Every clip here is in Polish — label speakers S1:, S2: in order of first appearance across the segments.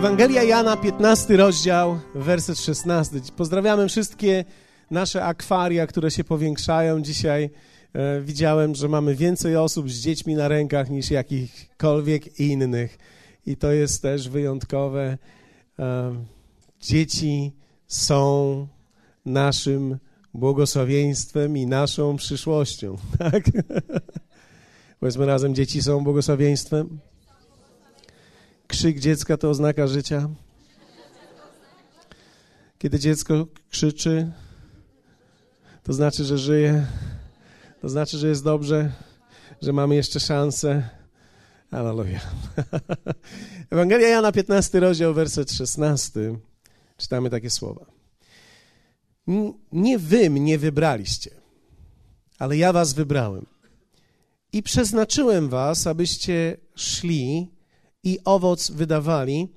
S1: Ewangelia Jana, 15 rozdział, werset 16. Pozdrawiamy wszystkie nasze akwaria, które się powiększają. Dzisiaj e, widziałem, że mamy więcej osób z dziećmi na rękach niż jakichkolwiek innych. I to jest też wyjątkowe. E, dzieci są naszym błogosławieństwem i naszą przyszłością. Tak? Powiedzmy razem, dzieci są błogosławieństwem. Krzyk dziecka to oznaka życia. Kiedy dziecko krzyczy, to znaczy, że żyje, to znaczy, że jest dobrze, że mamy jeszcze szansę. Aleluja. Ewangelia Jana, 15 rozdział, werset 16. Czytamy takie słowa. Nie wy mnie wybraliście, ale ja was wybrałem. I przeznaczyłem was, abyście szli i owoc wydawali,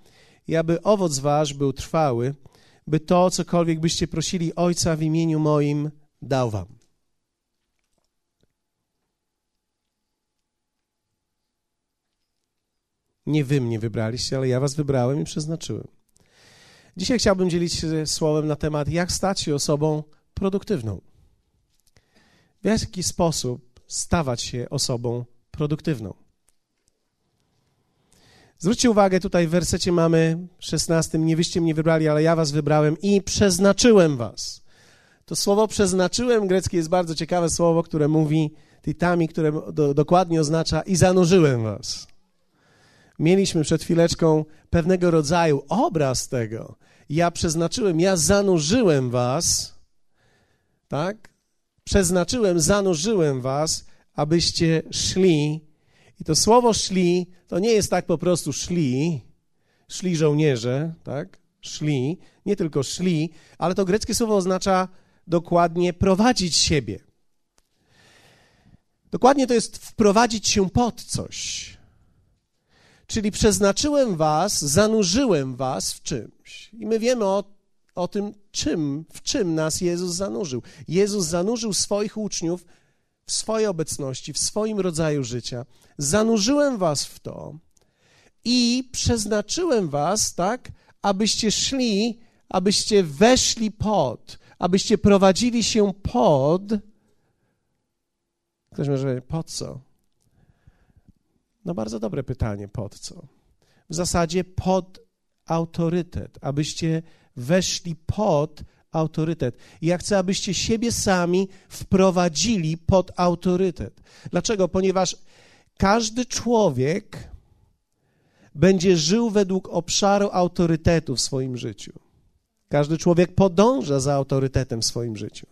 S1: i aby owoc wasz był trwały, by to, cokolwiek byście prosili Ojca w imieniu moim, dał wam. Nie wy mnie wybraliście, ale ja was wybrałem i przeznaczyłem. Dzisiaj chciałbym dzielić się słowem na temat, jak stać się osobą produktywną. W jaki sposób stawać się osobą produktywną. Zwróćcie uwagę, tutaj w wersecie mamy 16. Nie wyście mnie wybrali, ale ja was wybrałem i przeznaczyłem was. To słowo przeznaczyłem greckie jest bardzo ciekawe słowo, które mówi tytami, które do, dokładnie oznacza i zanurzyłem was. Mieliśmy przed chwileczką pewnego rodzaju obraz tego. Ja przeznaczyłem, ja zanurzyłem was, tak? Przeznaczyłem, zanurzyłem was, abyście szli i to słowo szli to nie jest tak po prostu szli, szli żołnierze, tak? Szli, nie tylko szli, ale to greckie słowo oznacza dokładnie prowadzić siebie. Dokładnie to jest wprowadzić się pod coś. Czyli przeznaczyłem was, zanurzyłem was w czymś. I my wiemy o, o tym, czym, w czym nas Jezus zanurzył. Jezus zanurzył swoich uczniów w swojej obecności, w swoim rodzaju życia. Zanurzyłem was w to i przeznaczyłem was, tak, abyście szli, abyście weszli pod, abyście prowadzili się pod. Ktoś może powiedzieć, po co? No bardzo dobre pytanie, pod co? W zasadzie pod autorytet, abyście weszli pod autorytet. Ja chcę, abyście siebie sami wprowadzili pod autorytet. Dlaczego? Ponieważ każdy człowiek będzie żył według obszaru autorytetu w swoim życiu. Każdy człowiek podąża za autorytetem w swoim życiu.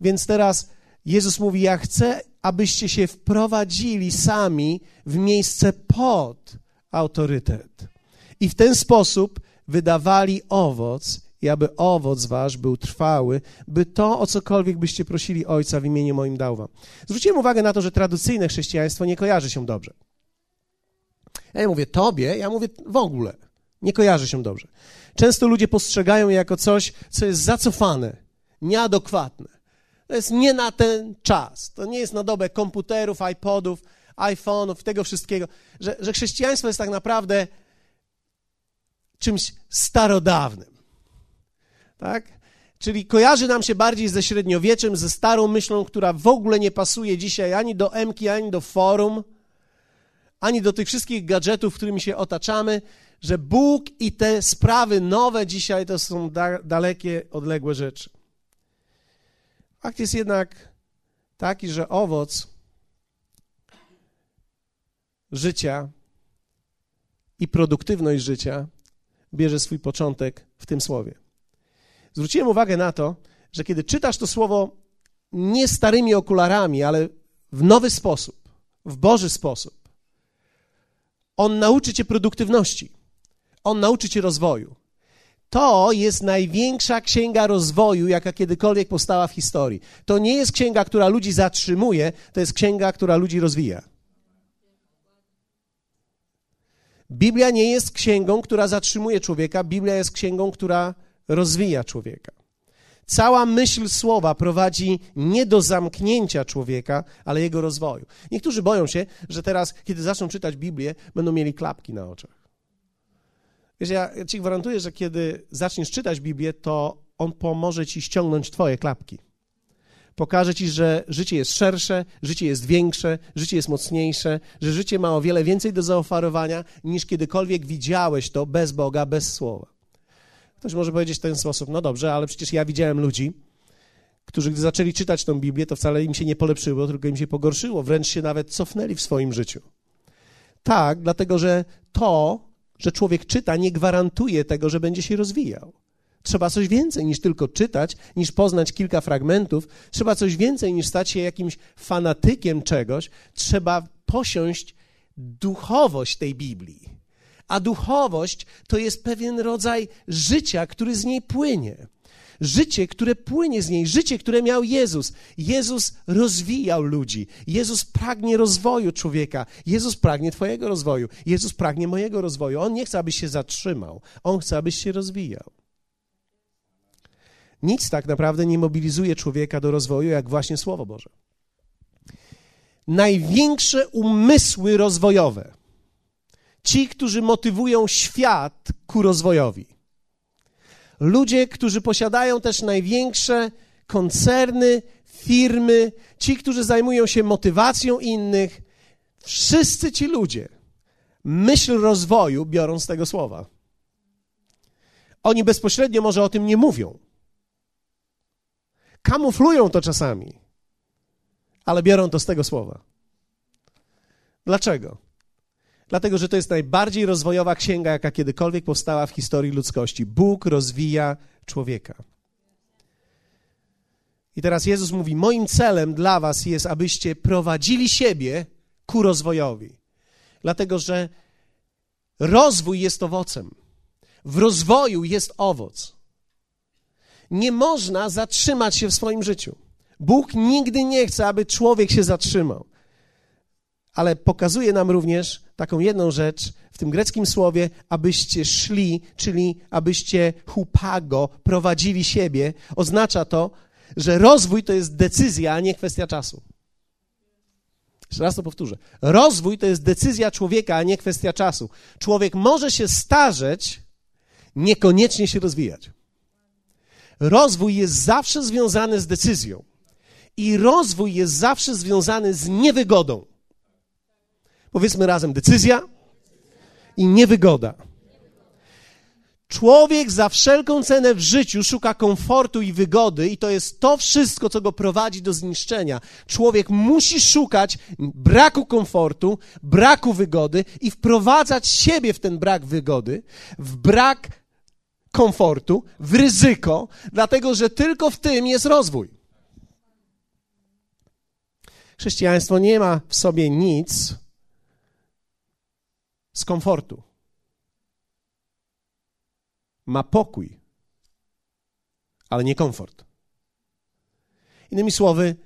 S1: Więc teraz Jezus mówi: Ja chcę, abyście się wprowadzili sami w miejsce pod autorytet. I w ten sposób wydawali owoc i aby owoc wasz był trwały, by to, o cokolwiek byście prosili Ojca w imieniu moim dał wam. Zwróciłem uwagę na to, że tradycyjne chrześcijaństwo nie kojarzy się dobrze. Ja nie mówię tobie, ja mówię w ogóle. Nie kojarzy się dobrze. Często ludzie postrzegają je jako coś, co jest zacofane, nieadekwatne. To jest nie na ten czas. To nie jest na dobę komputerów, iPodów, iPhone'ów, tego wszystkiego. Że, że chrześcijaństwo jest tak naprawdę czymś starodawnym tak? Czyli kojarzy nam się bardziej ze średniowieczem, ze starą myślą, która w ogóle nie pasuje dzisiaj ani do Emki, ani do forum, ani do tych wszystkich gadżetów, którymi się otaczamy, że Bóg i te sprawy nowe dzisiaj to są da dalekie, odległe rzeczy. Fakt jest jednak taki, że owoc życia i produktywność życia bierze swój początek w tym słowie. Zwróciłem uwagę na to, że kiedy czytasz to słowo nie starymi okularami, ale w nowy sposób, w Boży sposób, on nauczy cię produktywności, on nauczy cię rozwoju. To jest największa księga rozwoju, jaka kiedykolwiek powstała w historii. To nie jest księga, która ludzi zatrzymuje, to jest księga, która ludzi rozwija. Biblia nie jest księgą, która zatrzymuje człowieka, Biblia jest księgą, która rozwija człowieka. Cała myśl słowa prowadzi nie do zamknięcia człowieka, ale jego rozwoju. Niektórzy boją się, że teraz, kiedy zaczną czytać Biblię, będą mieli klapki na oczach. Wiesz, ja, ci gwarantuję, że kiedy zaczniesz czytać Biblię, to on pomoże ci ściągnąć twoje klapki. Pokaże ci, że życie jest szersze, życie jest większe, życie jest mocniejsze, że życie ma o wiele więcej do zaoferowania niż kiedykolwiek widziałeś to bez Boga, bez słowa. Ktoś może powiedzieć w ten sposób: No dobrze, ale przecież ja widziałem ludzi, którzy gdy zaczęli czytać tą Biblię, to wcale im się nie polepszyło, tylko im się pogorszyło, wręcz się nawet cofnęli w swoim życiu. Tak, dlatego że to, że człowiek czyta, nie gwarantuje tego, że będzie się rozwijał. Trzeba coś więcej niż tylko czytać, niż poznać kilka fragmentów. Trzeba coś więcej niż stać się jakimś fanatykiem czegoś. Trzeba posiąść duchowość tej Biblii. A duchowość to jest pewien rodzaj życia, który z niej płynie. Życie, które płynie z niej, życie, które miał Jezus. Jezus rozwijał ludzi. Jezus pragnie rozwoju człowieka. Jezus pragnie Twojego rozwoju. Jezus pragnie mojego rozwoju. On nie chce, abyś się zatrzymał. On chce, abyś się rozwijał. Nic tak naprawdę nie mobilizuje człowieka do rozwoju, jak właśnie Słowo Boże. Największe umysły rozwojowe, ci, którzy motywują świat ku rozwojowi, ludzie, którzy posiadają też największe koncerny, firmy, ci, którzy zajmują się motywacją innych, wszyscy ci ludzie myśl rozwoju biorą z tego słowa. Oni bezpośrednio może o tym nie mówią kamuflują to czasami, ale biorą to z tego słowa. Dlaczego? Dlatego, że to jest najbardziej rozwojowa księga, jaka kiedykolwiek powstała w historii ludzkości. Bóg rozwija człowieka. I teraz Jezus mówi: Moim celem dla Was jest, abyście prowadzili siebie ku rozwojowi. Dlatego, że rozwój jest owocem. W rozwoju jest owoc. Nie można zatrzymać się w swoim życiu. Bóg nigdy nie chce, aby człowiek się zatrzymał. Ale pokazuje nam również taką jedną rzecz w tym greckim słowie, abyście szli, czyli abyście hupago, prowadzili siebie. Oznacza to, że rozwój to jest decyzja, a nie kwestia czasu. Jeszcze raz to powtórzę. Rozwój to jest decyzja człowieka, a nie kwestia czasu. Człowiek może się starzeć, niekoniecznie się rozwijać. Rozwój jest zawsze związany z decyzją. I rozwój jest zawsze związany z niewygodą. Powiedzmy razem: decyzja i niewygoda. Człowiek za wszelką cenę w życiu szuka komfortu i wygody, i to jest to wszystko, co go prowadzi do zniszczenia. Człowiek musi szukać braku komfortu, braku wygody i wprowadzać siebie w ten brak wygody, w brak komfortu, w ryzyko, dlatego że tylko w tym jest rozwój. Chrześcijaństwo nie ma w sobie nic z komfortu. Ma pokój, ale nie komfort. Innymi słowy,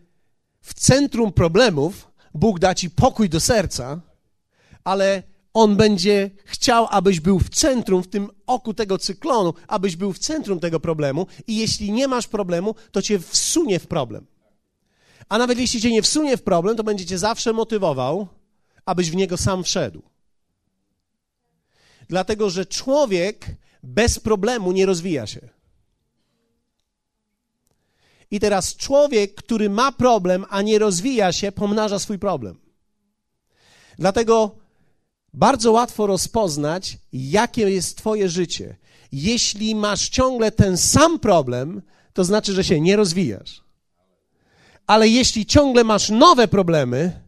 S1: w centrum problemów Bóg da ci pokój do serca, ale on będzie chciał, abyś był w centrum, w tym oku tego cyklonu, abyś był w centrum tego problemu i jeśli nie masz problemu, to cię wsunie w problem. A nawet jeśli cię nie wsunie w problem, to będzie cię zawsze motywował, abyś w niego sam wszedł. Dlatego, że człowiek bez problemu nie rozwija się. I teraz człowiek, który ma problem, a nie rozwija się, pomnaża swój problem. Dlatego bardzo łatwo rozpoznać, jakie jest Twoje życie. Jeśli masz ciągle ten sam problem, to znaczy, że się nie rozwijasz. Ale jeśli ciągle masz nowe problemy,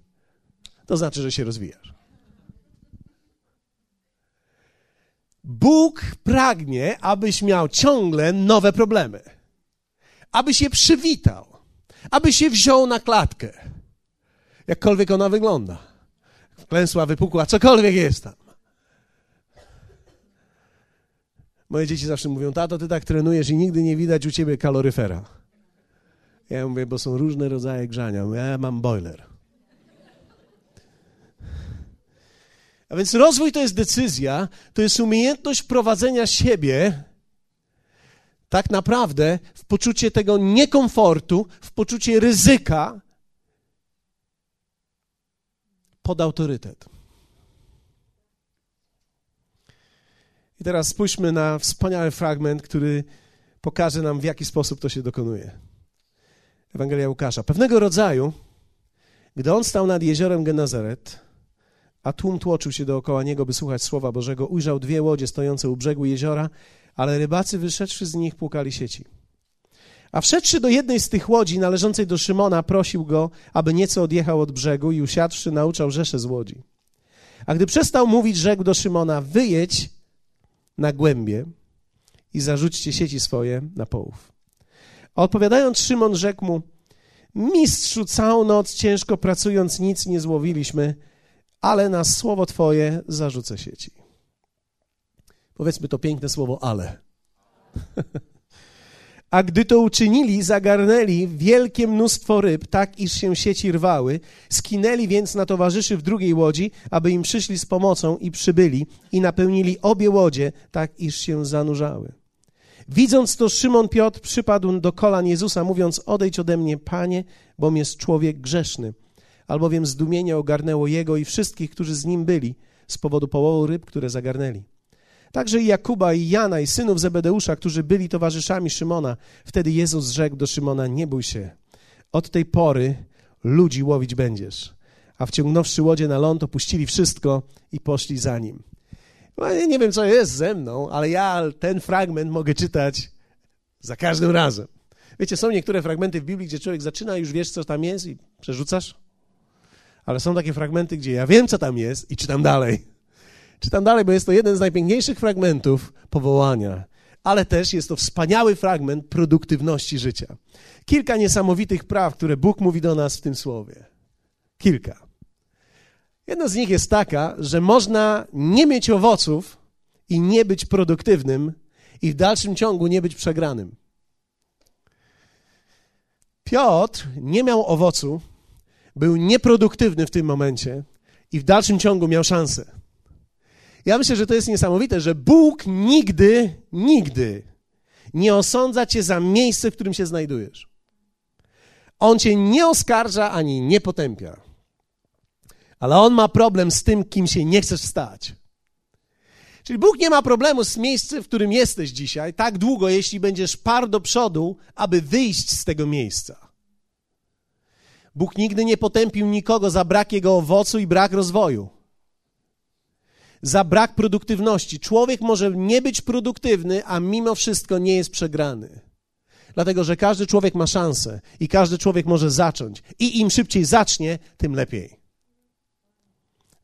S1: to znaczy, że się rozwijasz. Bóg pragnie, abyś miał ciągle nowe problemy, abyś je przywitał, abyś się wziął na klatkę, jakkolwiek ona wygląda klęsła, wypukła, cokolwiek jest tam. Moje dzieci zawsze mówią, tato, ty tak trenujesz i nigdy nie widać u ciebie kaloryfera. Ja mówię, bo są różne rodzaje grzania. Ja mam boiler. A więc rozwój to jest decyzja, to jest umiejętność prowadzenia siebie tak naprawdę w poczucie tego niekomfortu, w poczucie ryzyka, pod autorytet. I teraz spójrzmy na wspaniały fragment, który pokaże nam, w jaki sposób to się dokonuje. Ewangelia Łukasza. Pewnego rodzaju, gdy on stał nad jeziorem Genazaret, a tłum tłoczył się dookoła niego, by słuchać słowa Bożego, ujrzał dwie łodzie stojące u brzegu jeziora, ale rybacy wyszedłszy z nich płukali sieci. A wszedłszy do jednej z tych łodzi należącej do Szymona, prosił go, aby nieco odjechał od brzegu i usiadłszy nauczał rzesze z łodzi. A gdy przestał mówić, rzekł do Szymona, wyjedź na głębie i zarzućcie sieci swoje na połów. A odpowiadając, Szymon rzekł mu, mistrzu, całą noc ciężko pracując nic nie złowiliśmy, ale na słowo Twoje zarzucę sieci. Powiedzmy to piękne słowo ale. A gdy to uczynili, zagarnęli wielkie mnóstwo ryb, tak iż się sieci rwały. Skinęli więc na towarzyszy w drugiej łodzi, aby im przyszli z pomocą i przybyli i napełnili obie łodzie, tak iż się zanurzały. Widząc to, Szymon Piotr przypadł do kolan Jezusa, mówiąc: Odejdź ode mnie, panie, bom jest człowiek grzeszny. Albowiem zdumienie ogarnęło jego i wszystkich, którzy z nim byli, z powodu połowu ryb, które zagarnęli. Także i Jakuba, i Jana, i synów Zebedeusza, którzy byli towarzyszami Szymona. Wtedy Jezus rzekł do Szymona: Nie bój się, od tej pory ludzi łowić będziesz. A wciągnąwszy łodzie na ląd, opuścili wszystko i poszli za nim. No, ja nie wiem, co jest ze mną, ale ja ten fragment mogę czytać za każdym razem. Wiecie, są niektóre fragmenty w Biblii, gdzie człowiek zaczyna, już wiesz, co tam jest i przerzucasz. Ale są takie fragmenty, gdzie ja wiem, co tam jest i czytam dalej. Czytam dalej, bo jest to jeden z najpiękniejszych fragmentów powołania, ale też jest to wspaniały fragment produktywności życia. Kilka niesamowitych praw, które Bóg mówi do nas w tym słowie. Kilka. Jedna z nich jest taka, że można nie mieć owoców i nie być produktywnym, i w dalszym ciągu nie być przegranym. Piotr nie miał owocu, był nieproduktywny w tym momencie i w dalszym ciągu miał szansę. Ja myślę, że to jest niesamowite, że Bóg nigdy, nigdy nie osądza cię za miejsce, w którym się znajdujesz. On cię nie oskarża ani nie potępia. Ale on ma problem z tym, kim się nie chcesz stać. Czyli Bóg nie ma problemu z miejscem, w którym jesteś dzisiaj, tak długo, jeśli będziesz par do przodu, aby wyjść z tego miejsca. Bóg nigdy nie potępił nikogo za brak jego owocu i brak rozwoju za brak produktywności. Człowiek może nie być produktywny, a mimo wszystko nie jest przegrany. Dlatego, że każdy człowiek ma szansę i każdy człowiek może zacząć. I im szybciej zacznie, tym lepiej.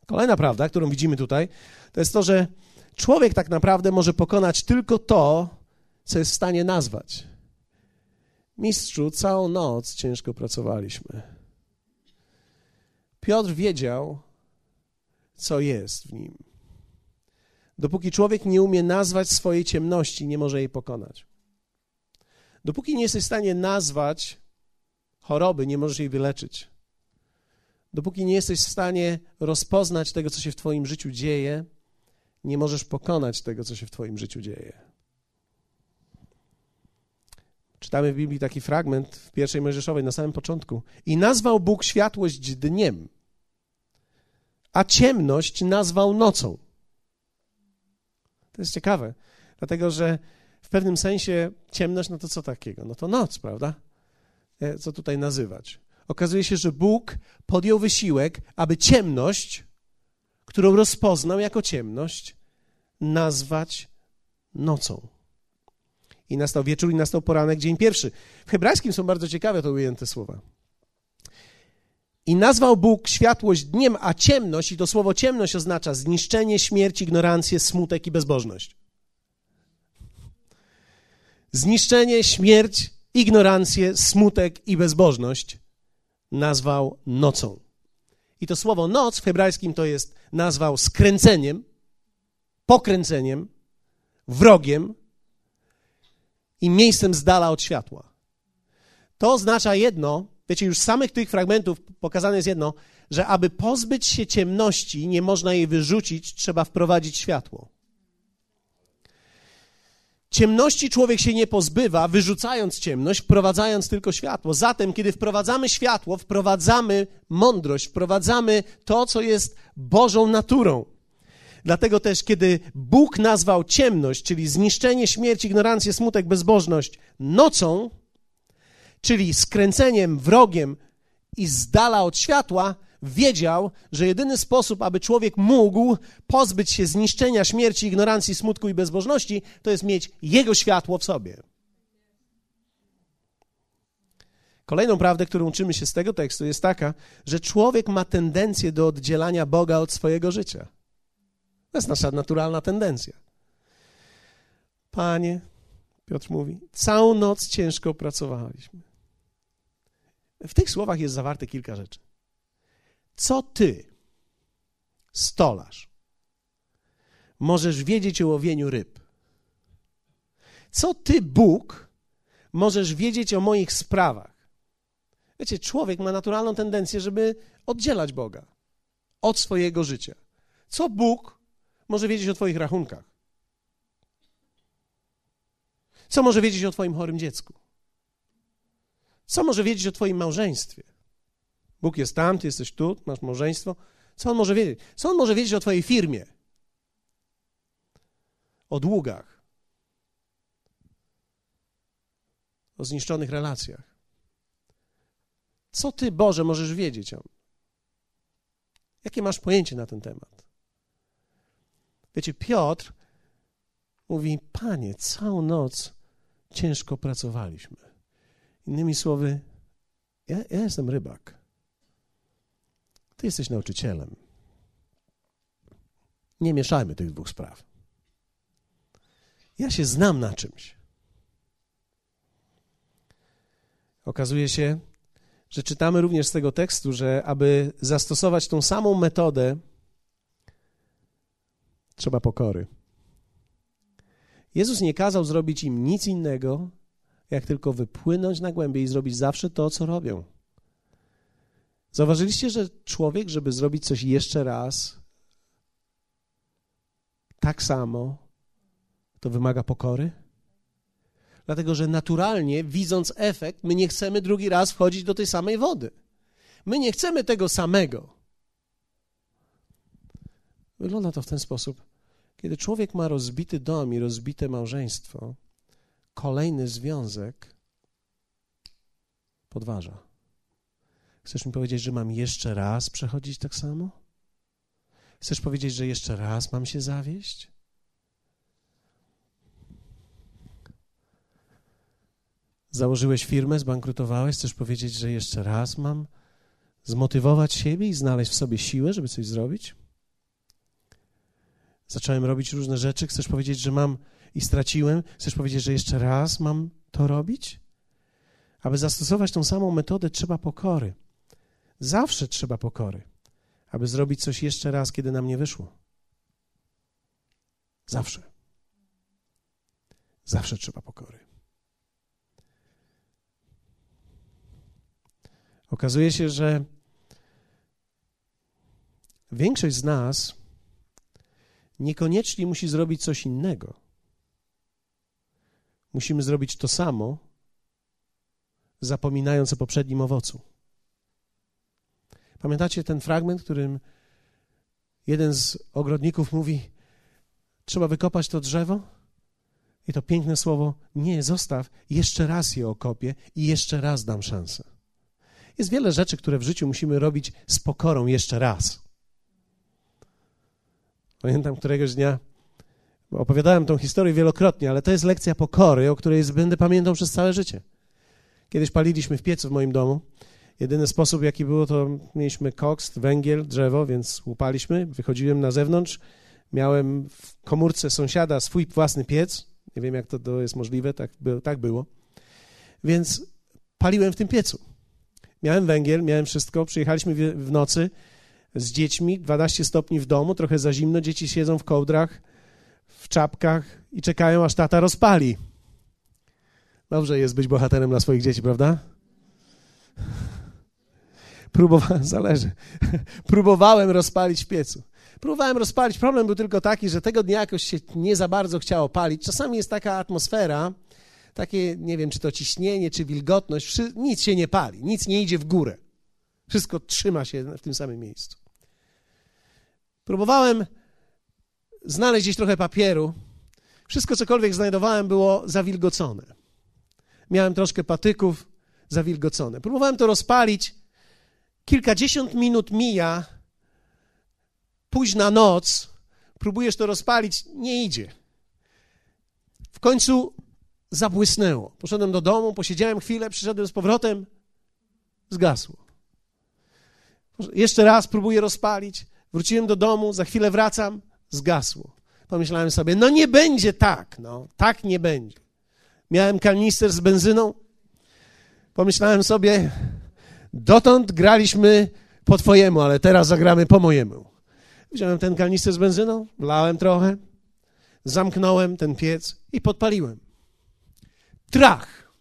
S1: Kolejna prawda, którą widzimy tutaj, to jest to, że człowiek tak naprawdę może pokonać tylko to, co jest w stanie nazwać. Mistrzu, całą noc ciężko pracowaliśmy. Piotr wiedział, co jest w nim. Dopóki człowiek nie umie nazwać swojej ciemności, nie może jej pokonać. Dopóki nie jesteś w stanie nazwać choroby, nie możesz jej wyleczyć. Dopóki nie jesteś w stanie rozpoznać tego, co się w Twoim życiu dzieje, nie możesz pokonać tego, co się w Twoim życiu dzieje. Czytamy w Biblii taki fragment w pierwszej Mojżeszowej na samym początku. I nazwał Bóg światłość dniem, a ciemność nazwał nocą. To jest ciekawe, dlatego że w pewnym sensie ciemność, no to co takiego? No to noc, prawda? E, co tutaj nazywać? Okazuje się, że Bóg podjął wysiłek, aby ciemność, którą rozpoznał jako ciemność, nazwać nocą. I nastał wieczór, i nastał poranek, dzień pierwszy. W hebrajskim są bardzo ciekawe to ujęte słowa. I nazwał Bóg światłość dniem, a ciemność, i to słowo ciemność oznacza zniszczenie, śmierć, ignorancję, smutek i bezbożność. Zniszczenie, śmierć, ignorancję, smutek i bezbożność nazwał nocą. I to słowo noc w hebrajskim to jest nazwał skręceniem, pokręceniem, wrogiem i miejscem z dala od światła. To oznacza jedno, Wiecie, już z samych tych fragmentów pokazane jest jedno, że aby pozbyć się ciemności, nie można jej wyrzucić, trzeba wprowadzić światło. Ciemności człowiek się nie pozbywa, wyrzucając ciemność, wprowadzając tylko światło. Zatem, kiedy wprowadzamy światło, wprowadzamy mądrość, wprowadzamy to, co jest Bożą naturą. Dlatego też, kiedy Bóg nazwał ciemność, czyli zniszczenie, śmierć, ignorancję, smutek, bezbożność nocą, czyli skręceniem, wrogiem i z dala od światła, wiedział, że jedyny sposób, aby człowiek mógł pozbyć się zniszczenia, śmierci, ignorancji, smutku i bezbożności, to jest mieć Jego światło w sobie. Kolejną prawdę, którą uczymy się z tego tekstu, jest taka, że człowiek ma tendencję do oddzielania Boga od swojego życia. To jest nasza naturalna tendencja. Panie, Piotr mówi, całą noc ciężko pracowaliśmy. W tych słowach jest zawarte kilka rzeczy. Co ty, stolarz, możesz wiedzieć o łowieniu ryb? Co ty, Bóg, możesz wiedzieć o moich sprawach? Wiecie, człowiek ma naturalną tendencję, żeby oddzielać Boga od swojego życia. Co Bóg może wiedzieć o Twoich rachunkach? Co może wiedzieć o Twoim chorym dziecku? Co może wiedzieć o Twoim małżeństwie? Bóg jest tam, Ty jesteś tu, masz małżeństwo. Co On może wiedzieć? Co On może wiedzieć o Twojej firmie? O długach? O zniszczonych relacjach? Co Ty, Boże, możesz wiedzieć o Jakie masz pojęcie na ten temat? Wiecie, Piotr mówi: Panie, całą noc ciężko pracowaliśmy. Innymi słowy, ja, ja jestem rybak. Ty jesteś nauczycielem. Nie mieszajmy tych dwóch spraw. Ja się znam na czymś. Okazuje się, że czytamy również z tego tekstu, że aby zastosować tą samą metodę, trzeba pokory. Jezus nie kazał zrobić im nic innego, jak tylko wypłynąć na głębię i zrobić zawsze to, co robią. Zauważyliście, że człowiek, żeby zrobić coś jeszcze raz, tak samo, to wymaga pokory? Dlatego, że naturalnie, widząc efekt, my nie chcemy drugi raz wchodzić do tej samej wody. My nie chcemy tego samego. Wygląda to w ten sposób. Kiedy człowiek ma rozbity dom i rozbite małżeństwo, kolejny związek podważa. Chcesz mi powiedzieć, że mam jeszcze raz przechodzić tak samo? Chcesz powiedzieć, że jeszcze raz mam się zawieść? Założyłeś firmę, zbankrutowałeś, chcesz powiedzieć, że jeszcze raz mam zmotywować siebie i znaleźć w sobie siłę, żeby coś zrobić? Zacząłem robić różne rzeczy, chcesz powiedzieć, że mam i straciłem, chcesz powiedzieć, że jeszcze raz mam to robić? Aby zastosować tą samą metodę, trzeba pokory. Zawsze trzeba pokory, aby zrobić coś jeszcze raz, kiedy nam nie wyszło. Zawsze. Zawsze trzeba pokory. Okazuje się, że większość z nas niekoniecznie musi zrobić coś innego. Musimy zrobić to samo, zapominając o poprzednim owocu. Pamiętacie ten fragment, w którym jeden z ogrodników mówi: Trzeba wykopać to drzewo? I to piękne słowo: Nie, zostaw, jeszcze raz je okopię i jeszcze raz dam szansę. Jest wiele rzeczy, które w życiu musimy robić z pokorą jeszcze raz. Pamiętam któregoś dnia, opowiadałem tą historię wielokrotnie, ale to jest lekcja pokory, o której będę pamiętał przez całe życie. Kiedyś paliliśmy w piecu w moim domu. Jedyny sposób, jaki było, to mieliśmy koks, węgiel, drzewo, więc łupaliśmy. Wychodziłem na zewnątrz. Miałem w komórce sąsiada swój własny piec. Nie wiem, jak to, to jest możliwe, tak, by, tak było. Więc paliłem w tym piecu. Miałem węgiel, miałem wszystko. Przyjechaliśmy w, w nocy z dziećmi, 12 stopni w domu, trochę za zimno, dzieci siedzą w kołdrach, w czapkach i czekają, aż tata rozpali. Dobrze jest być bohaterem dla swoich dzieci, prawda? Próbowałem, zależy. Próbowałem rozpalić w piecu. Próbowałem rozpalić. Problem był tylko taki, że tego dnia jakoś się nie za bardzo chciało palić. Czasami jest taka atmosfera, takie, nie wiem, czy to ciśnienie, czy wilgotność, nic się nie pali, nic nie idzie w górę. Wszystko trzyma się w tym samym miejscu. Próbowałem znaleźć gdzieś trochę papieru. Wszystko, cokolwiek znajdowałem, było zawilgocone. Miałem troszkę patyków zawilgocone. Próbowałem to rozpalić. Kilkadziesiąt minut mija, późna noc, próbujesz to rozpalić, nie idzie. W końcu zabłysnęło. Poszedłem do domu, posiedziałem chwilę, przyszedłem z powrotem, zgasło. Jeszcze raz próbuję rozpalić. Wróciłem do domu, za chwilę wracam, zgasło. Pomyślałem sobie, no nie będzie tak, no, tak nie będzie. Miałem kanister z benzyną. Pomyślałem sobie, dotąd graliśmy po twojemu, ale teraz zagramy po mojemu. Wziąłem ten kanister z benzyną, wlałem trochę, zamknąłem ten piec i podpaliłem. Trach!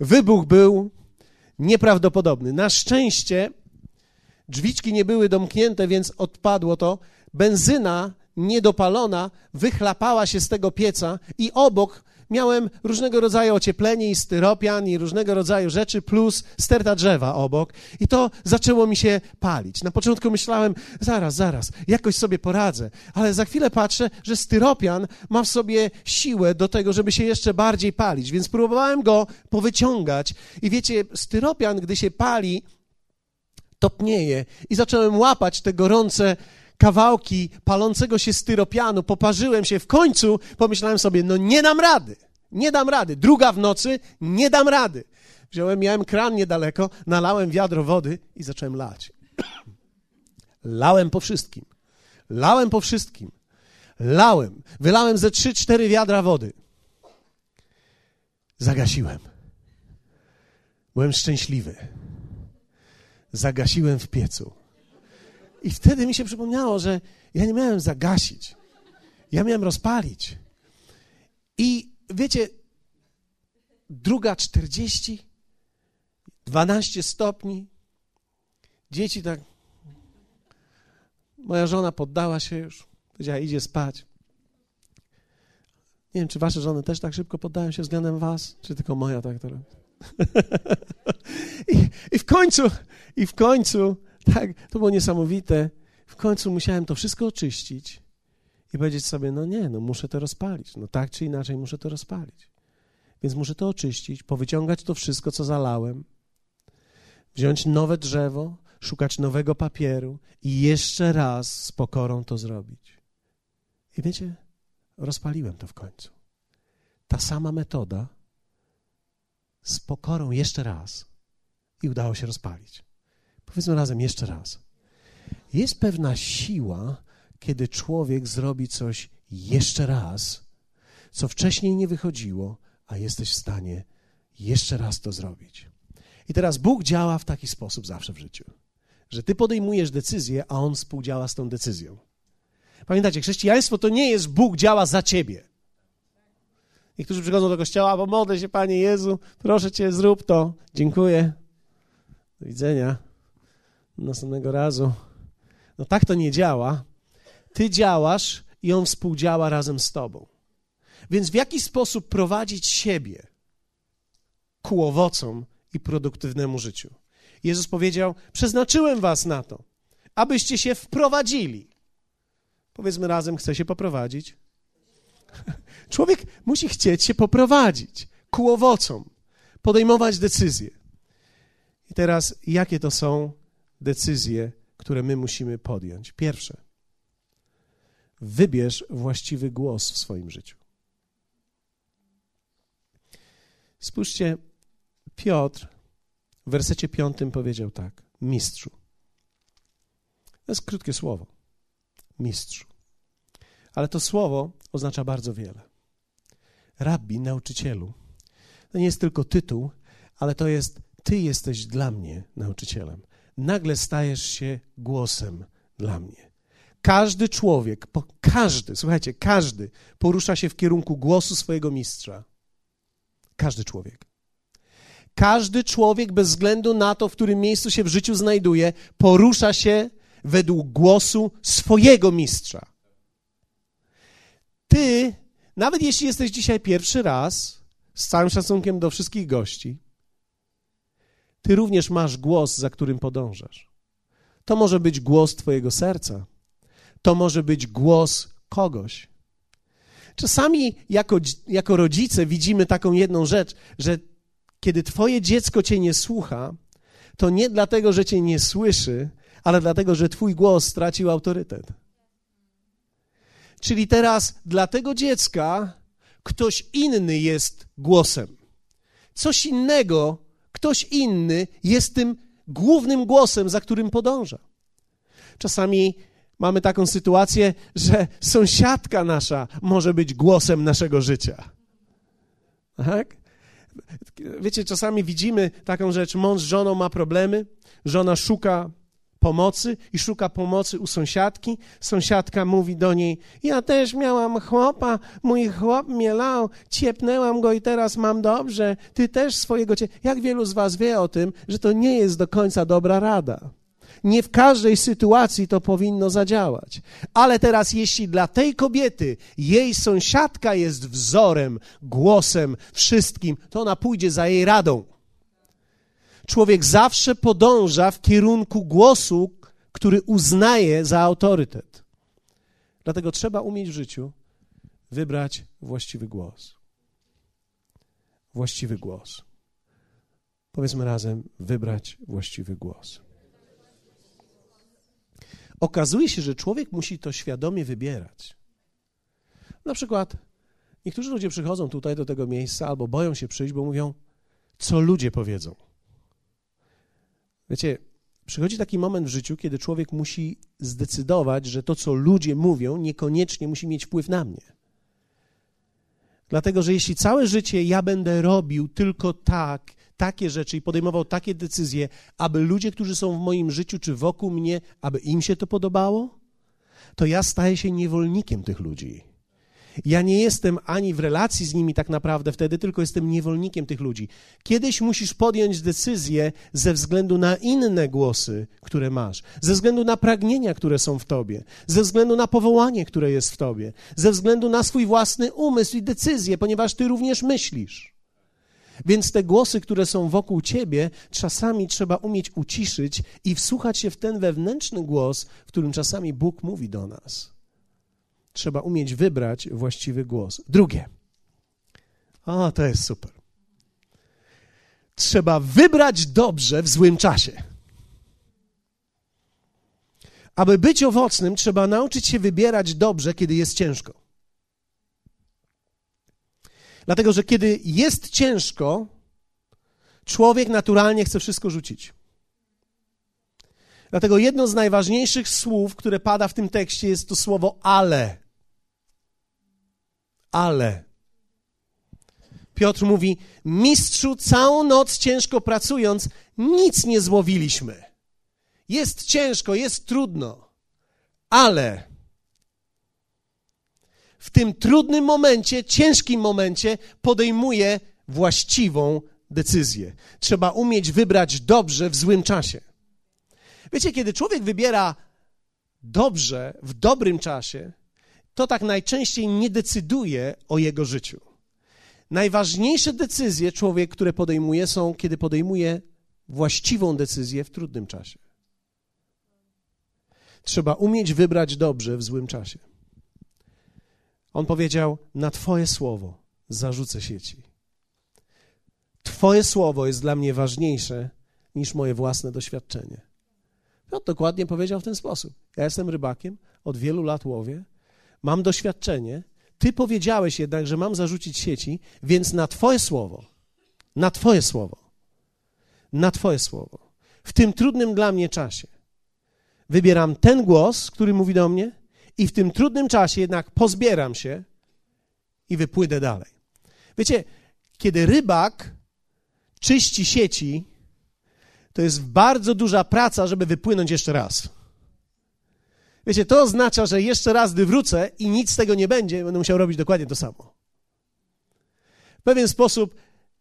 S1: Wybuch był nieprawdopodobny. Na szczęście drzwiczki nie były domknięte, więc odpadło to. Benzyna niedopalona wychlapała się z tego pieca i obok miałem różnego rodzaju ocieplenie i styropian i różnego rodzaju rzeczy, plus sterta drzewa obok. I to zaczęło mi się palić. Na początku myślałem, zaraz, zaraz, jakoś sobie poradzę. Ale za chwilę patrzę, że styropian ma w sobie siłę do tego, żeby się jeszcze bardziej palić. Więc próbowałem go powyciągać. I wiecie, styropian, gdy się pali, topnieje. I zacząłem łapać te gorące kawałki palącego się styropianu, poparzyłem się, w końcu pomyślałem sobie, no nie dam rady, nie dam rady. Druga w nocy, nie dam rady. Wziąłem, miałem kran niedaleko, nalałem wiadro wody i zacząłem lać. Lałem po wszystkim. Lałem po wszystkim. Lałem. Wylałem ze trzy, cztery wiadra wody. Zagasiłem. Byłem szczęśliwy. Zagasiłem w piecu. I wtedy mi się przypomniało, że ja nie miałem zagasić. Ja miałem rozpalić. I wiecie, druga 40, 12 stopni. Dzieci tak. Moja żona poddała się już. Powiedziała, idzie spać. Nie wiem, czy wasze żony też tak szybko poddają się względem was, czy tylko moja tak to robi. I, I w końcu, i w końcu tak, to było niesamowite. W końcu musiałem to wszystko oczyścić i powiedzieć sobie, no nie, no muszę to rozpalić. No tak czy inaczej muszę to rozpalić. Więc muszę to oczyścić, powyciągać to wszystko, co zalałem, wziąć nowe drzewo, szukać nowego papieru i jeszcze raz z pokorą to zrobić. I wiecie, rozpaliłem to w końcu. Ta sama metoda z pokorą jeszcze raz i udało się rozpalić. Powiedzmy razem jeszcze raz. Jest pewna siła, kiedy człowiek zrobi coś jeszcze raz, co wcześniej nie wychodziło, a jesteś w stanie jeszcze raz to zrobić. I teraz Bóg działa w taki sposób zawsze w życiu, że ty podejmujesz decyzję, a On współdziała z tą decyzją. Pamiętacie, chrześcijaństwo to nie jest Bóg działa za ciebie. Niektórzy przychodzą do kościoła, bo modlę się, Panie Jezu, proszę Cię, zrób to. Dziękuję. Do widzenia następnego razu. No tak to nie działa. Ty działasz i on współdziała razem z tobą. Więc w jaki sposób prowadzić siebie ku owocom i produktywnemu życiu? Jezus powiedział: Przeznaczyłem was na to, abyście się wprowadzili. Powiedzmy razem, chce się poprowadzić. Człowiek musi chcieć się poprowadzić ku owocom, podejmować decyzje. I teraz, jakie to są decyzje, które my musimy podjąć. Pierwsze, wybierz właściwy głos w swoim życiu. Spójrzcie, Piotr w wersecie piątym powiedział tak: Mistrzu. To jest krótkie słowo. Mistrzu. Ale to słowo oznacza bardzo wiele. Rabbi, nauczycielu. To nie jest tylko tytuł, ale to jest Ty jesteś dla mnie nauczycielem nagle stajesz się głosem dla mnie. Każdy człowiek, każdy, słuchajcie, każdy porusza się w kierunku głosu swojego mistrza. Każdy człowiek. Każdy człowiek, bez względu na to, w którym miejscu się w życiu znajduje, porusza się według głosu swojego mistrza. Ty, nawet jeśli jesteś dzisiaj pierwszy raz, z całym szacunkiem do wszystkich gości, ty również masz głos, za którym podążasz. To może być głos Twojego serca, to może być głos kogoś. Czasami jako, jako rodzice widzimy taką jedną rzecz, że kiedy twoje dziecko cię nie słucha, to nie dlatego, że cię nie słyszy, ale dlatego, że twój głos stracił autorytet. Czyli teraz dla tego dziecka ktoś inny jest głosem. Coś innego, ktoś inny jest tym głównym głosem, za którym podąża. Czasami mamy taką sytuację, że sąsiadka nasza może być głosem naszego życia. Tak? Wiecie, czasami widzimy taką rzecz, mąż z żoną ma problemy, żona szuka pomocy i szuka pomocy u sąsiadki. Sąsiadka mówi do niej: Ja też miałam chłopa, mój chłop mnie lał, ciepnęłam go i teraz mam dobrze. Ty też swojego cie. Jak wielu z Was wie o tym, że to nie jest do końca dobra rada? Nie w każdej sytuacji to powinno zadziałać. Ale teraz, jeśli dla tej kobiety jej sąsiadka jest wzorem, głosem, wszystkim, to ona pójdzie za jej radą. Człowiek zawsze podąża w kierunku głosu, który uznaje za autorytet. Dlatego trzeba umieć w życiu wybrać właściwy głos. Właściwy głos. Powiedzmy razem, wybrać właściwy głos. Okazuje się, że człowiek musi to świadomie wybierać. Na przykład niektórzy ludzie przychodzą tutaj do tego miejsca albo boją się przyjść, bo mówią, co ludzie powiedzą. Wiecie, przychodzi taki moment w życiu, kiedy człowiek musi zdecydować, że to, co ludzie mówią, niekoniecznie musi mieć wpływ na mnie. Dlatego, że jeśli całe życie ja będę robił tylko tak, takie rzeczy i podejmował takie decyzje, aby ludzie, którzy są w moim życiu czy wokół mnie, aby im się to podobało, to ja staję się niewolnikiem tych ludzi. Ja nie jestem ani w relacji z nimi tak naprawdę wtedy, tylko jestem niewolnikiem tych ludzi. Kiedyś musisz podjąć decyzję ze względu na inne głosy, które masz, ze względu na pragnienia, które są w tobie, ze względu na powołanie, które jest w tobie, ze względu na swój własny umysł i decyzję, ponieważ ty również myślisz. Więc te głosy, które są wokół ciebie, czasami trzeba umieć uciszyć i wsłuchać się w ten wewnętrzny głos, w którym czasami Bóg mówi do nas. Trzeba umieć wybrać właściwy głos. Drugie. O, to jest super. Trzeba wybrać dobrze w złym czasie. Aby być owocnym, trzeba nauczyć się wybierać dobrze, kiedy jest ciężko. Dlatego, że kiedy jest ciężko, człowiek naturalnie chce wszystko rzucić. Dlatego jedno z najważniejszych słów, które pada w tym tekście, jest to słowo ale. Ale. Piotr mówi: Mistrzu, całą noc ciężko pracując, nic nie złowiliśmy. Jest ciężko, jest trudno, ale w tym trudnym momencie, ciężkim momencie podejmuje właściwą decyzję. Trzeba umieć wybrać dobrze w złym czasie. Wiecie, kiedy człowiek wybiera dobrze w dobrym czasie, to tak najczęściej nie decyduje o jego życiu. Najważniejsze decyzje człowiek, które podejmuje, są, kiedy podejmuje właściwą decyzję w trudnym czasie. Trzeba umieć wybrać dobrze w złym czasie. On powiedział: Na Twoje słowo zarzucę sieci. Twoje słowo jest dla mnie ważniejsze niż moje własne doświadczenie. Piotr dokładnie powiedział w ten sposób. Ja jestem rybakiem, od wielu lat łowię, mam doświadczenie. Ty powiedziałeś jednak, że mam zarzucić sieci, więc na Twoje słowo, na Twoje słowo, na Twoje słowo, w tym trudnym dla mnie czasie, wybieram ten głos, który mówi do mnie, i w tym trudnym czasie jednak pozbieram się i wypłynę dalej. Wiecie, kiedy rybak czyści sieci, to jest bardzo duża praca, żeby wypłynąć jeszcze raz. Wiecie, to oznacza, że jeszcze raz, gdy wrócę i nic z tego nie będzie, będę musiał robić dokładnie to samo. W pewien sposób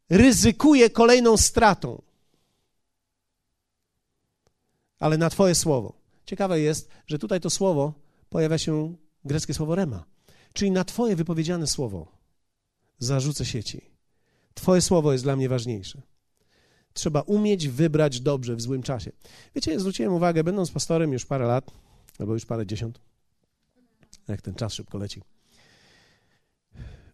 S1: ryzykuję kolejną stratą. Ale na Twoje słowo. Ciekawe jest, że tutaj to słowo pojawia się greckie słowo rema, czyli na Twoje wypowiedziane słowo zarzucę sieci. Twoje słowo jest dla mnie ważniejsze. Trzeba umieć wybrać dobrze w złym czasie. Wiecie, zwróciłem uwagę, będąc pastorem już parę lat, albo już parę dziesiąt, Jak ten czas szybko leci.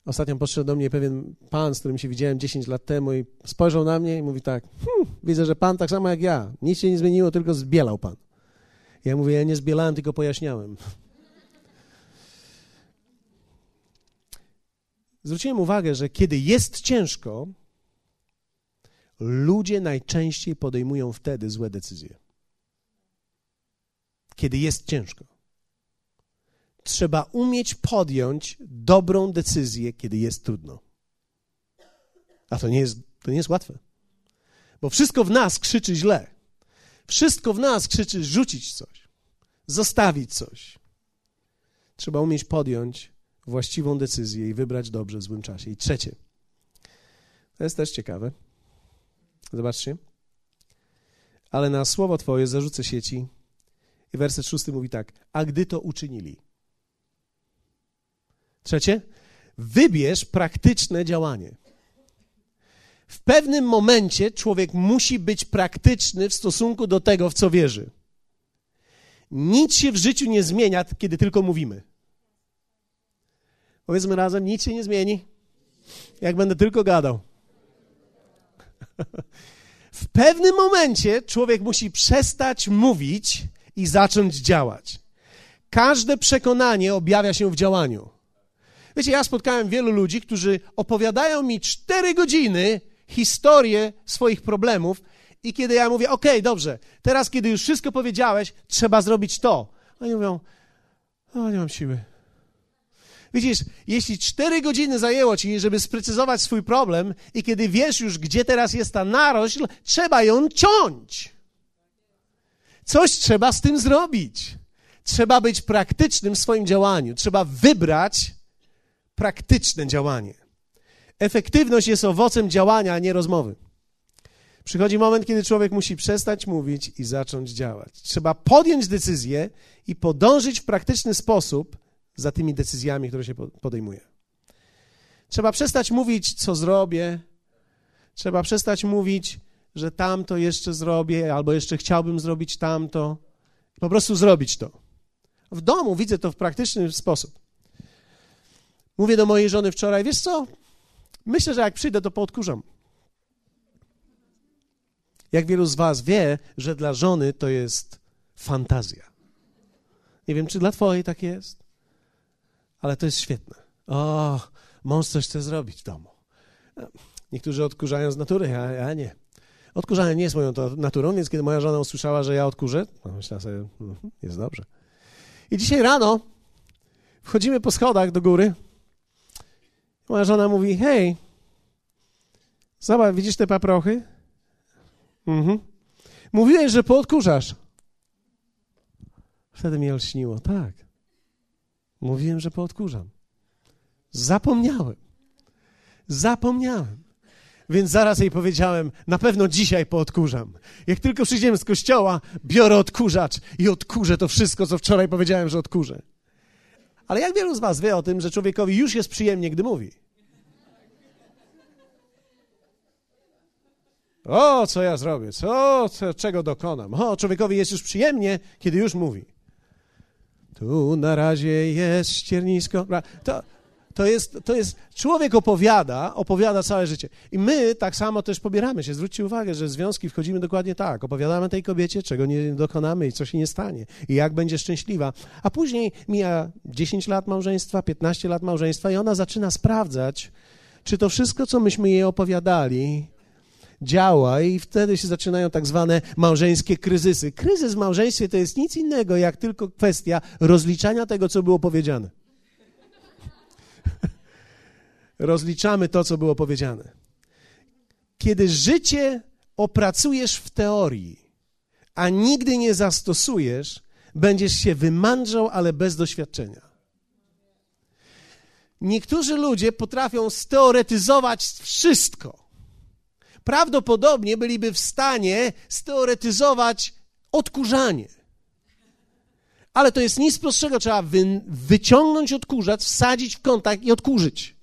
S1: Ostatnio podszedł do mnie pewien pan, z którym się widziałem 10 lat temu i spojrzał na mnie i mówi tak, hm, widzę, że pan tak samo jak ja, nic się nie zmieniło, tylko zbielał pan. Ja mówię, ja nie zbielałem, tylko pojaśniałem. Zwróciłem uwagę, że kiedy jest ciężko, ludzie najczęściej podejmują wtedy złe decyzje. Kiedy jest ciężko. Trzeba umieć podjąć dobrą decyzję, kiedy jest trudno. A to nie jest, to nie jest łatwe. Bo wszystko w nas krzyczy źle. Wszystko w nas krzyczy rzucić coś, zostawić coś. Trzeba umieć podjąć właściwą decyzję i wybrać dobrze w złym czasie. I trzecie, to jest też ciekawe. Zobaczcie. Ale na słowo Twoje zarzucę sieci. I werset szósty mówi tak. A gdy to uczynili. Trzecie. Wybierz praktyczne działanie. W pewnym momencie człowiek musi być praktyczny w stosunku do tego, w co wierzy. Nic się w życiu nie zmienia, kiedy tylko mówimy. Powiedzmy razem, nic się nie zmieni, jak będę tylko gadał. W pewnym momencie człowiek musi przestać mówić i zacząć działać. Każde przekonanie objawia się w działaniu. Wiecie, ja spotkałem wielu ludzi, którzy opowiadają mi cztery godziny historię swoich problemów i kiedy ja mówię, ok, dobrze, teraz kiedy już wszystko powiedziałeś, trzeba zrobić to. Oni mówią, o, nie mam siły. Widzisz, jeśli cztery godziny zajęło ci, żeby sprecyzować swój problem i kiedy wiesz już, gdzie teraz jest ta narośl, trzeba ją ciąć. Coś trzeba z tym zrobić. Trzeba być praktycznym w swoim działaniu. Trzeba wybrać praktyczne działanie. Efektywność jest owocem działania, a nie rozmowy. Przychodzi moment, kiedy człowiek musi przestać mówić i zacząć działać. Trzeba podjąć decyzję i podążyć w praktyczny sposób za tymi decyzjami, które się podejmuje. Trzeba przestać mówić, co zrobię. Trzeba przestać mówić, że tamto jeszcze zrobię, albo jeszcze chciałbym zrobić tamto. Po prostu zrobić to. W domu widzę to w praktyczny sposób. Mówię do mojej żony wczoraj, wiesz co? Myślę, że jak przyjdę, to poodkurzam. Jak wielu z was wie, że dla żony to jest fantazja. Nie wiem, czy dla twojej tak jest ale to jest świetne. O, mąż coś chce zrobić w domu. Niektórzy odkurzają z natury, a ja nie. Odkurzanie nie jest moją naturą, więc kiedy moja żona usłyszała, że ja odkurzę, myślała sobie, mhm, jest dobrze. I dzisiaj rano wchodzimy po schodach do góry. Moja żona mówi, hej, zobacz, widzisz te paprochy? Mhm. Mówiłeś, że poodkurzasz. Wtedy mi olśniło, tak. Mówiłem, że poodkurzam. Zapomniałem. Zapomniałem. Więc zaraz jej powiedziałem, na pewno dzisiaj poodkurzam. Jak tylko przyjdziemy z kościoła, biorę odkurzacz i odkurzę to wszystko, co wczoraj powiedziałem, że odkurzę. Ale jak wielu z was wie o tym, że człowiekowi już jest przyjemnie, gdy mówi? O, co ja zrobię? Co, co czego dokonam? O, człowiekowi jest już przyjemnie, kiedy już mówi. Tu na razie jest ściernisko. To, to jest, to jest, człowiek opowiada, opowiada całe życie. I my tak samo też pobieramy się. Zwróćcie uwagę, że w związki wchodzimy dokładnie tak. Opowiadamy tej kobiecie, czego nie dokonamy i co się nie stanie. I jak będzie szczęśliwa. A później mija 10 lat małżeństwa, 15 lat małżeństwa i ona zaczyna sprawdzać, czy to wszystko, co myśmy jej opowiadali, działa i wtedy się zaczynają tak zwane małżeńskie kryzysy. Kryzys w małżeństwie to jest nic innego, jak tylko kwestia rozliczania tego, co było powiedziane. Rozliczamy to, co było powiedziane. Kiedy życie opracujesz w teorii, a nigdy nie zastosujesz, będziesz się wymądrzał, ale bez doświadczenia. Niektórzy ludzie potrafią steoretyzować wszystko prawdopodobnie byliby w stanie steoretyzować odkurzanie. Ale to jest nic prostszego. Trzeba wy, wyciągnąć odkurzacz, wsadzić w kontakt i odkurzyć.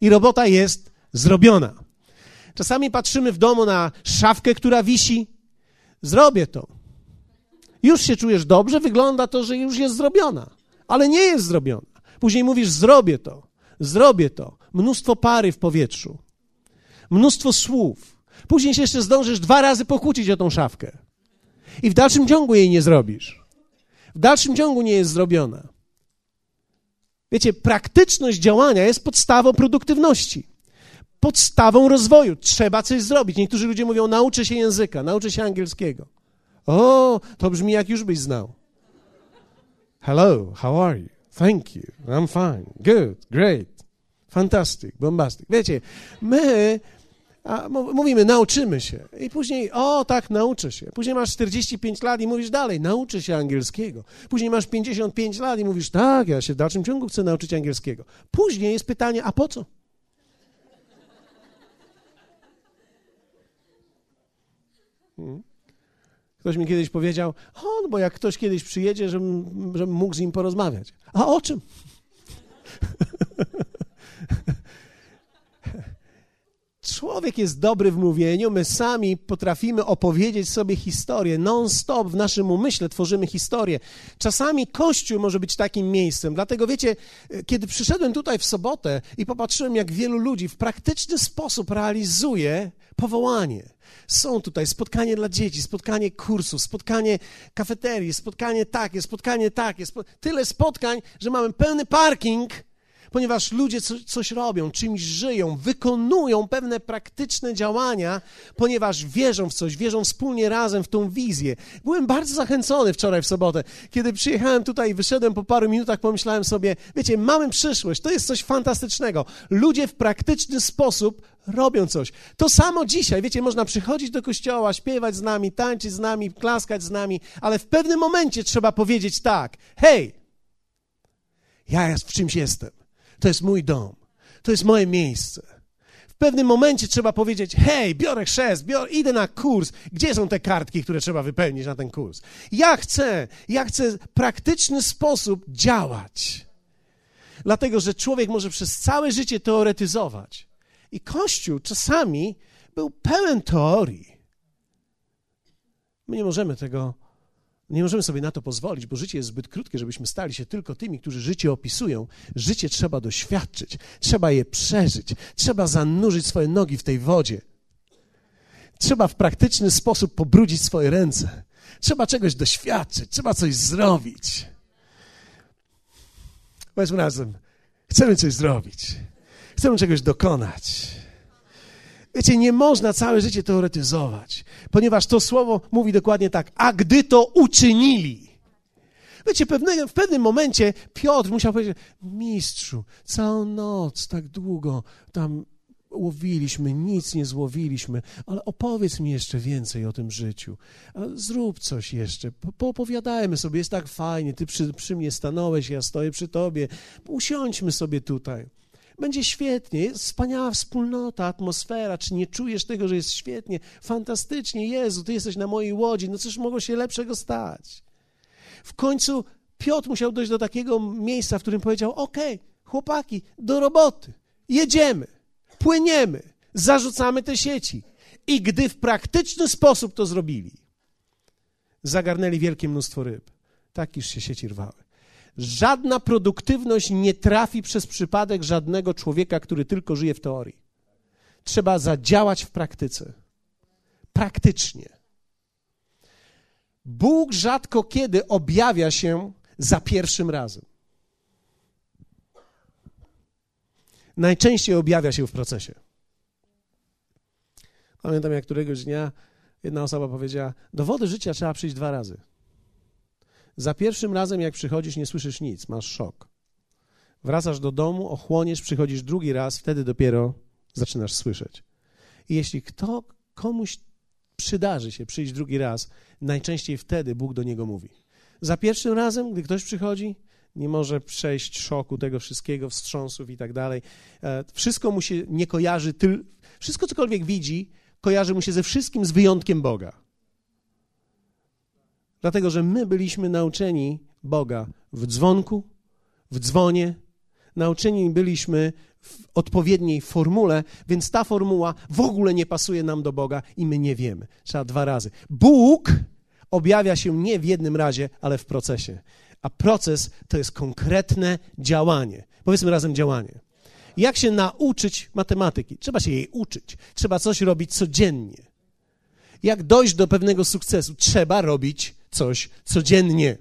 S1: I robota jest zrobiona. Czasami patrzymy w domu na szafkę, która wisi. Zrobię to. Już się czujesz dobrze, wygląda to, że już jest zrobiona. ale nie jest zrobiona. Później mówisz: Zrobię to, zrobię to. Mnóstwo pary w powietrzu, mnóstwo słów. Później się jeszcze zdążysz dwa razy pokłócić o tą szafkę. I w dalszym ciągu jej nie zrobisz. W dalszym ciągu nie jest zrobiona. Wiecie, praktyczność działania jest podstawą produktywności, podstawą rozwoju. Trzeba coś zrobić. Niektórzy ludzie mówią: nauczę się języka, nauczę się angielskiego. O, to brzmi jak już byś znał. Hello, how are you? Thank you. I'm fine. Good, great. Fantastic, bombastic. Wiecie, my a mówimy, nauczymy się. I później, o tak, nauczę się. Później masz 45 lat i mówisz dalej, nauczę się angielskiego. Później masz 55 lat i mówisz, tak, ja się w dalszym ciągu chcę nauczyć angielskiego. Później jest pytanie, a po co? Hmm? Ktoś mi kiedyś powiedział, o, no bo jak ktoś kiedyś przyjedzie, żebym, żebym mógł z nim porozmawiać. A o czym? Człowiek jest dobry w mówieniu, my sami potrafimy opowiedzieć sobie historię. Non-stop w naszym umyśle tworzymy historię. Czasami Kościół może być takim miejscem. Dlatego wiecie, kiedy przyszedłem tutaj w sobotę i popatrzyłem, jak wielu ludzi w praktyczny sposób realizuje powołanie. Są tutaj spotkanie dla dzieci, spotkanie kursów, spotkanie kafeterii, spotkanie takie, spotkanie takie. Tyle spotkań, że mamy pełny parking ponieważ ludzie co, coś robią, czymś żyją, wykonują pewne praktyczne działania, ponieważ wierzą w coś, wierzą wspólnie razem w tą wizję. Byłem bardzo zachęcony wczoraj w sobotę. Kiedy przyjechałem tutaj i wyszedłem po paru minutach, pomyślałem sobie, wiecie, mamy przyszłość, to jest coś fantastycznego. Ludzie w praktyczny sposób robią coś. To samo dzisiaj, wiecie, można przychodzić do kościoła, śpiewać z nami, tańczyć z nami, klaskać z nami, ale w pewnym momencie trzeba powiedzieć tak: hej, ja w czymś jestem. To jest mój dom. To jest moje miejsce. W pewnym momencie trzeba powiedzieć: Hej, biorę chrzest, biorę, idę na kurs. Gdzie są te kartki, które trzeba wypełnić na ten kurs? Ja chcę, ja chcę w praktyczny sposób działać. Dlatego, że człowiek może przez całe życie teoretyzować. I Kościół czasami był pełen teorii. My nie możemy tego nie możemy sobie na to pozwolić, bo życie jest zbyt krótkie, żebyśmy stali się tylko tymi, którzy życie opisują. Życie trzeba doświadczyć, trzeba je przeżyć, trzeba zanurzyć swoje nogi w tej wodzie. Trzeba w praktyczny sposób pobrudzić swoje ręce. Trzeba czegoś doświadczyć, trzeba coś zrobić. Powiedzmy razem, chcemy coś zrobić, chcemy czegoś dokonać. Wiecie, nie można całe życie teoretyzować, ponieważ to słowo mówi dokładnie tak, a gdy to uczynili. Wiecie, pewne, w pewnym momencie Piotr musiał powiedzieć, mistrzu, całą noc tak długo tam łowiliśmy, nic nie złowiliśmy, ale opowiedz mi jeszcze więcej o tym życiu. Zrób coś jeszcze, poopowiadajmy sobie, jest tak fajnie, ty przy, przy mnie stanąłeś, ja stoję przy tobie, usiądźmy sobie tutaj. Będzie świetnie, jest wspaniała wspólnota, atmosfera. Czy nie czujesz tego, że jest świetnie? Fantastycznie, Jezu, Ty jesteś na mojej łodzi, no cóż mogło się lepszego stać? W końcu Piotr musiał dojść do takiego miejsca, w którym powiedział: Okej, chłopaki, do roboty, jedziemy, płyniemy, zarzucamy te sieci. I gdy w praktyczny sposób to zrobili, zagarnęli wielkie mnóstwo ryb, tak iż się sieci rwały. Żadna produktywność nie trafi przez przypadek żadnego człowieka, który tylko żyje w teorii. Trzeba zadziałać w praktyce. Praktycznie. Bóg rzadko kiedy objawia się za pierwszym razem. Najczęściej objawia się w procesie. Pamiętam, jak któregoś dnia jedna osoba powiedziała: Do wody życia trzeba przyjść dwa razy. Za pierwszym razem, jak przychodzisz, nie słyszysz nic, masz szok. Wracasz do domu, ochłoniesz, przychodzisz drugi raz, wtedy dopiero zaczynasz słyszeć. I jeśli kto, komuś przydarzy się przyjść drugi raz, najczęściej wtedy Bóg do niego mówi. Za pierwszym razem, gdy ktoś przychodzi, nie może przejść szoku tego wszystkiego, wstrząsów i tak dalej. E, wszystko mu się nie kojarzy, tyl... wszystko cokolwiek widzi, kojarzy mu się ze wszystkim z wyjątkiem Boga. Dlatego, że my byliśmy nauczeni Boga w dzwonku, w dzwonie, nauczeni byliśmy w odpowiedniej formule, więc ta formuła w ogóle nie pasuje nam do Boga i my nie wiemy. Trzeba dwa razy. Bóg objawia się nie w jednym razie, ale w procesie. a proces to jest konkretne działanie. Powiedzmy razem działanie. Jak się nauczyć matematyki? Trzeba się jej uczyć. Trzeba coś robić codziennie. Jak dojść do pewnego sukcesu? Trzeba robić coś codziennie.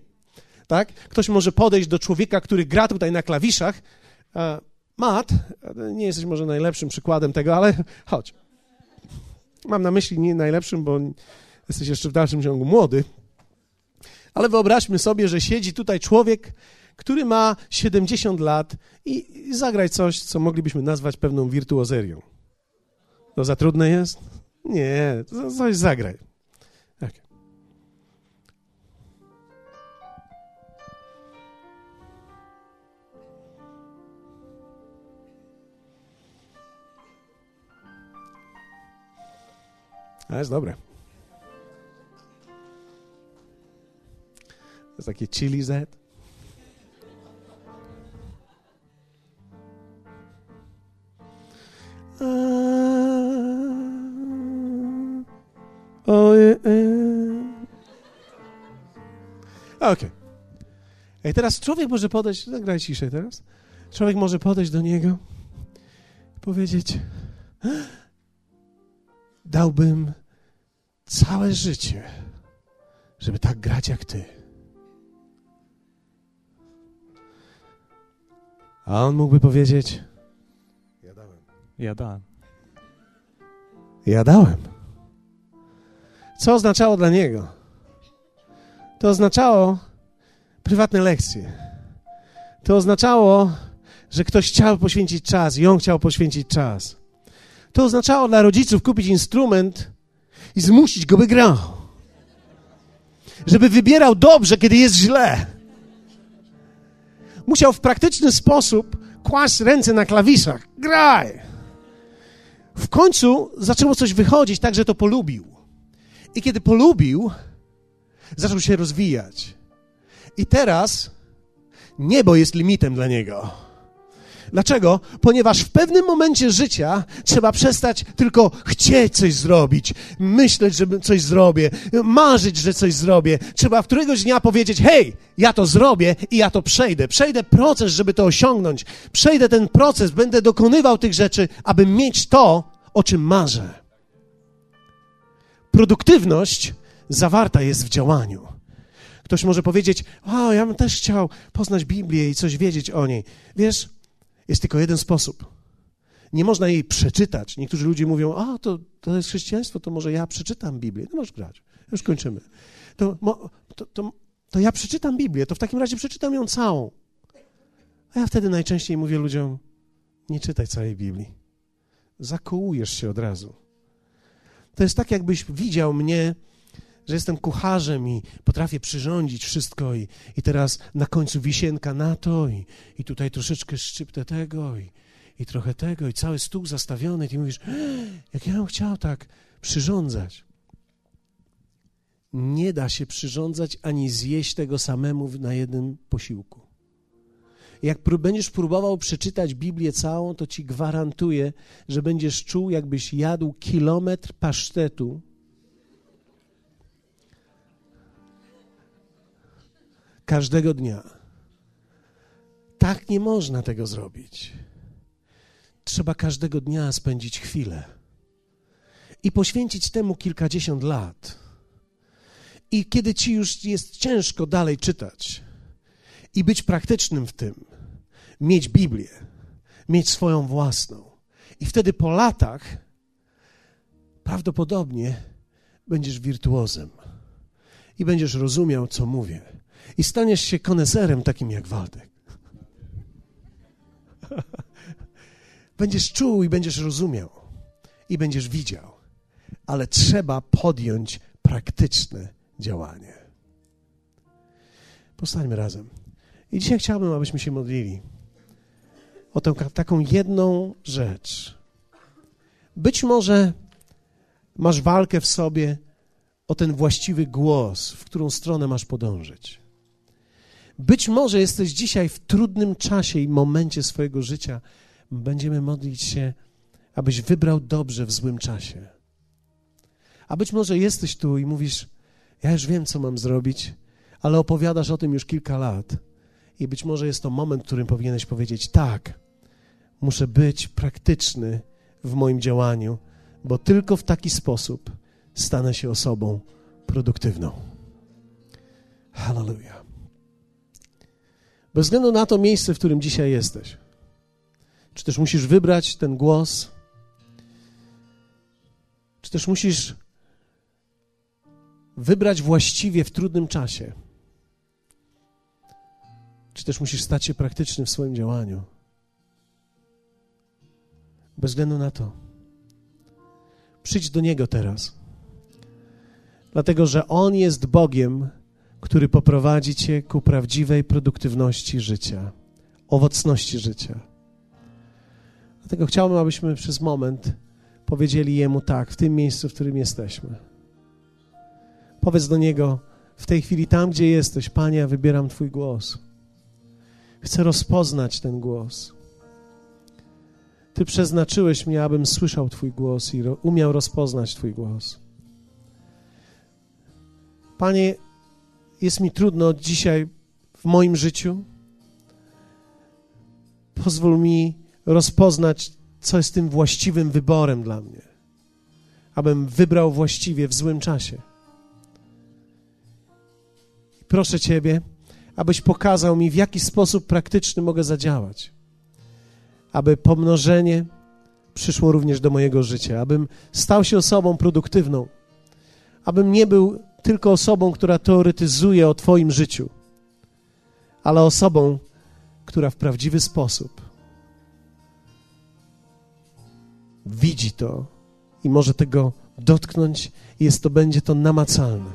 S1: Tak? Ktoś może podejść do człowieka, który gra tutaj na klawiszach. Mat, nie jesteś może najlepszym przykładem tego, ale chodź. Mam na myśli nie najlepszym, bo jesteś jeszcze w dalszym ciągu młody. Ale wyobraźmy sobie, że siedzi tutaj człowiek, który ma 70 lat i, i zagraj coś, co moglibyśmy nazwać pewną wirtuozerią. To za trudne jest? Nie, coś zagraj. A jest dobre. To jest takie chili Z. Okej. Okay. I teraz człowiek może podejść, zagraj ciszej teraz. Człowiek może podejść do niego i powiedzieć: Dałbym całe życie, żeby tak grać jak ty. A on mógłby powiedzieć: Ja dałem.
S2: Ja dałem.
S1: Ja dałem. Co oznaczało dla niego? To oznaczało prywatne lekcje. To oznaczało, że ktoś chciał poświęcić czas i on chciał poświęcić czas. To oznaczało dla rodziców kupić instrument i zmusić go, by grał. Żeby wybierał dobrze, kiedy jest źle. Musiał w praktyczny sposób kłaść ręce na klawiszach. Graj! W końcu zaczęło coś wychodzić tak, że to polubił. I kiedy polubił, zaczął się rozwijać. I teraz niebo jest limitem dla niego. Dlaczego? Ponieważ w pewnym momencie życia trzeba przestać tylko chcieć coś zrobić, myśleć, że coś zrobię, marzyć, że coś zrobię. Trzeba któregoś dnia powiedzieć: Hej, ja to zrobię i ja to przejdę. Przejdę proces, żeby to osiągnąć. Przejdę ten proces, będę dokonywał tych rzeczy, aby mieć to, o czym marzę. Produktywność zawarta jest w działaniu. Ktoś może powiedzieć: O, ja bym też chciał poznać Biblię i coś wiedzieć o niej. Wiesz, jest tylko jeden sposób. Nie można jej przeczytać. Niektórzy ludzie mówią: A, to, to jest chrześcijaństwo, to może ja przeczytam Biblię. No możesz grać. Już kończymy. To, to, to, to ja przeczytam Biblię, to w takim razie przeczytam ją całą. A ja wtedy najczęściej mówię ludziom: Nie czytaj całej Biblii. Zakołujesz się od razu. To jest tak, jakbyś widział mnie że jestem kucharzem i potrafię przyrządzić wszystko i, i teraz na końcu wisienka na to i, i tutaj troszeczkę szczyptę tego i, i trochę tego i cały stół zastawiony i ty mówisz, jak ja bym chciał tak przyrządzać. Nie da się przyrządzać ani zjeść tego samemu na jednym posiłku. Jak będziesz próbował przeczytać Biblię całą, to ci gwarantuję, że będziesz czuł, jakbyś jadł kilometr pasztetu każdego dnia. Tak nie można tego zrobić. Trzeba każdego dnia spędzić chwilę i poświęcić temu kilkadziesiąt lat. I kiedy ci już jest ciężko dalej czytać i być praktycznym w tym, mieć Biblię, mieć swoją własną. I wtedy po latach prawdopodobnie będziesz wirtuozem i będziesz rozumiał, co mówię i staniesz się koneserem takim jak Waldek. Będziesz czuł i będziesz rozumiał i będziesz widział, ale trzeba podjąć praktyczne działanie. Postańmy razem. I dzisiaj chciałbym, abyśmy się modlili o tę taką jedną rzecz. Być może masz walkę w sobie o ten właściwy głos, w którą stronę masz podążyć. Być może jesteś dzisiaj w trudnym czasie i momencie swojego życia. Będziemy modlić się, abyś wybrał dobrze w złym czasie. A być może jesteś tu i mówisz: Ja już wiem, co mam zrobić, ale opowiadasz o tym już kilka lat. I być może jest to moment, w którym powinieneś powiedzieć: Tak, muszę być praktyczny w moim działaniu, bo tylko w taki sposób stanę się osobą produktywną. Hallelujah. Bez względu na to miejsce, w którym dzisiaj jesteś, czy też musisz wybrać ten głos, czy też musisz wybrać właściwie w trudnym czasie, czy też musisz stać się praktyczny w swoim działaniu. Bez względu na to, przyjdź do Niego teraz, dlatego że On jest Bogiem, który poprowadzi Cię ku prawdziwej produktywności życia, owocności życia. Dlatego chciałbym, abyśmy przez moment powiedzieli Jemu tak, w tym miejscu, w którym jesteśmy. Powiedz do Niego w tej chwili, tam gdzie jesteś, Panie, ja wybieram Twój głos. Chcę rozpoznać ten głos. Ty przeznaczyłeś mnie, abym słyszał Twój głos i umiał rozpoznać Twój głos. Panie, jest mi trudno dzisiaj w moim życiu. Pozwól mi rozpoznać, co jest tym właściwym wyborem dla mnie, abym wybrał właściwie w złym czasie. Proszę Ciebie, abyś pokazał mi, w jaki sposób praktyczny mogę zadziałać, aby pomnożenie przyszło również do mojego życia, abym stał się osobą produktywną, abym nie był tylko osobą, która teoretyzuje o Twoim życiu, ale osobą, która w prawdziwy sposób widzi to i może tego dotknąć, jest to będzie to namacalne.